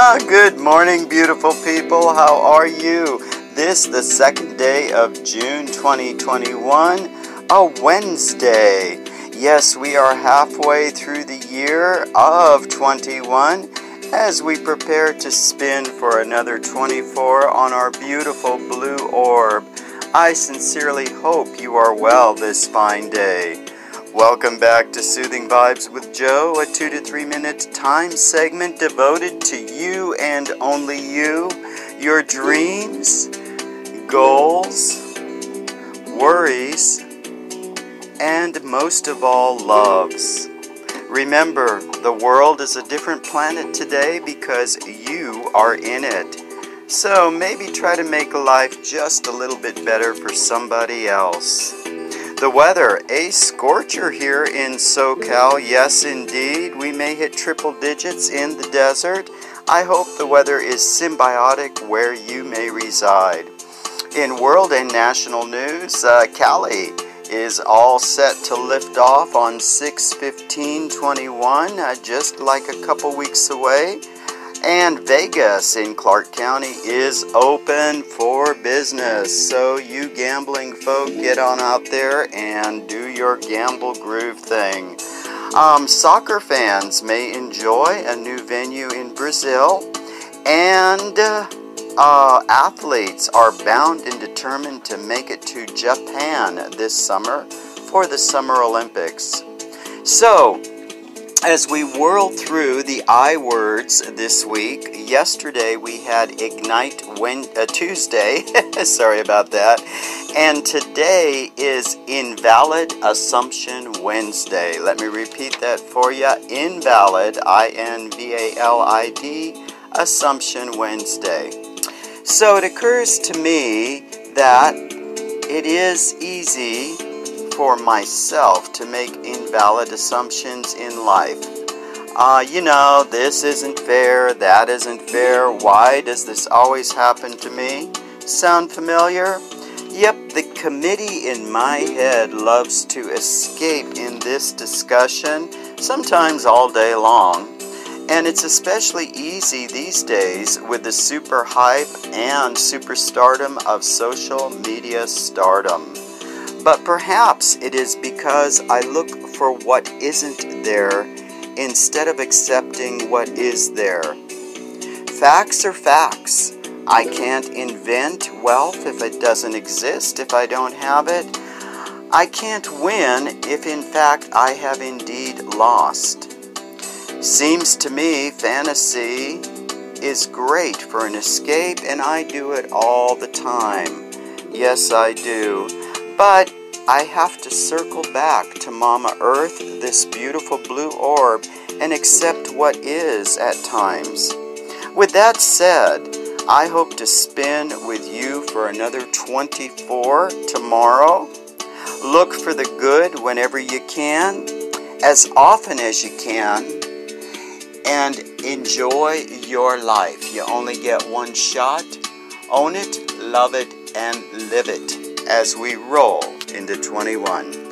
Ah, good morning, beautiful people. How are you? This the second day of June 2021, a Wednesday. Yes, we are halfway through the year of 21 as we prepare to spin for another 24 on our beautiful blue orb. I sincerely hope you are well this fine day. Welcome back to Soothing Vibes with Joe, a two to three minute time segment devoted to you and only you, your dreams, goals, worries, and most of all, loves. Remember, the world is a different planet today because you are in it. So maybe try to make life just a little bit better for somebody else. The weather, a scorcher here in SoCal. Yes, indeed. We may hit triple digits in the desert. I hope the weather is symbiotic where you may reside. In world and national news, uh, Cali is all set to lift off on 6 15 21, uh, just like a couple weeks away. And Vegas in Clark County is open for business. So, you gambling folk, get on out there and do your gamble groove thing. Um, soccer fans may enjoy a new venue in Brazil. And. Uh, uh, athletes are bound and determined to make it to Japan this summer for the Summer Olympics. So, as we whirl through the I words this week, yesterday we had Ignite when, uh, Tuesday, sorry about that, and today is Invalid Assumption Wednesday. Let me repeat that for you Invalid, I N V A L I D, Assumption Wednesday. So it occurs to me that it is easy for myself to make invalid assumptions in life. Uh, you know, this isn't fair, that isn't fair, why does this always happen to me? Sound familiar? Yep, the committee in my head loves to escape in this discussion, sometimes all day long. And it's especially easy these days with the super hype and superstardom of social media stardom. But perhaps it is because I look for what isn't there instead of accepting what is there. Facts are facts. I can't invent wealth if it doesn't exist, if I don't have it. I can't win if in fact I have indeed lost. Seems to me fantasy is great for an escape, and I do it all the time. Yes, I do. But I have to circle back to Mama Earth, this beautiful blue orb, and accept what is at times. With that said, I hope to spin with you for another 24 tomorrow. Look for the good whenever you can, as often as you can and enjoy your life. You only get one shot. Own it, love it, and live it as we roll into 21.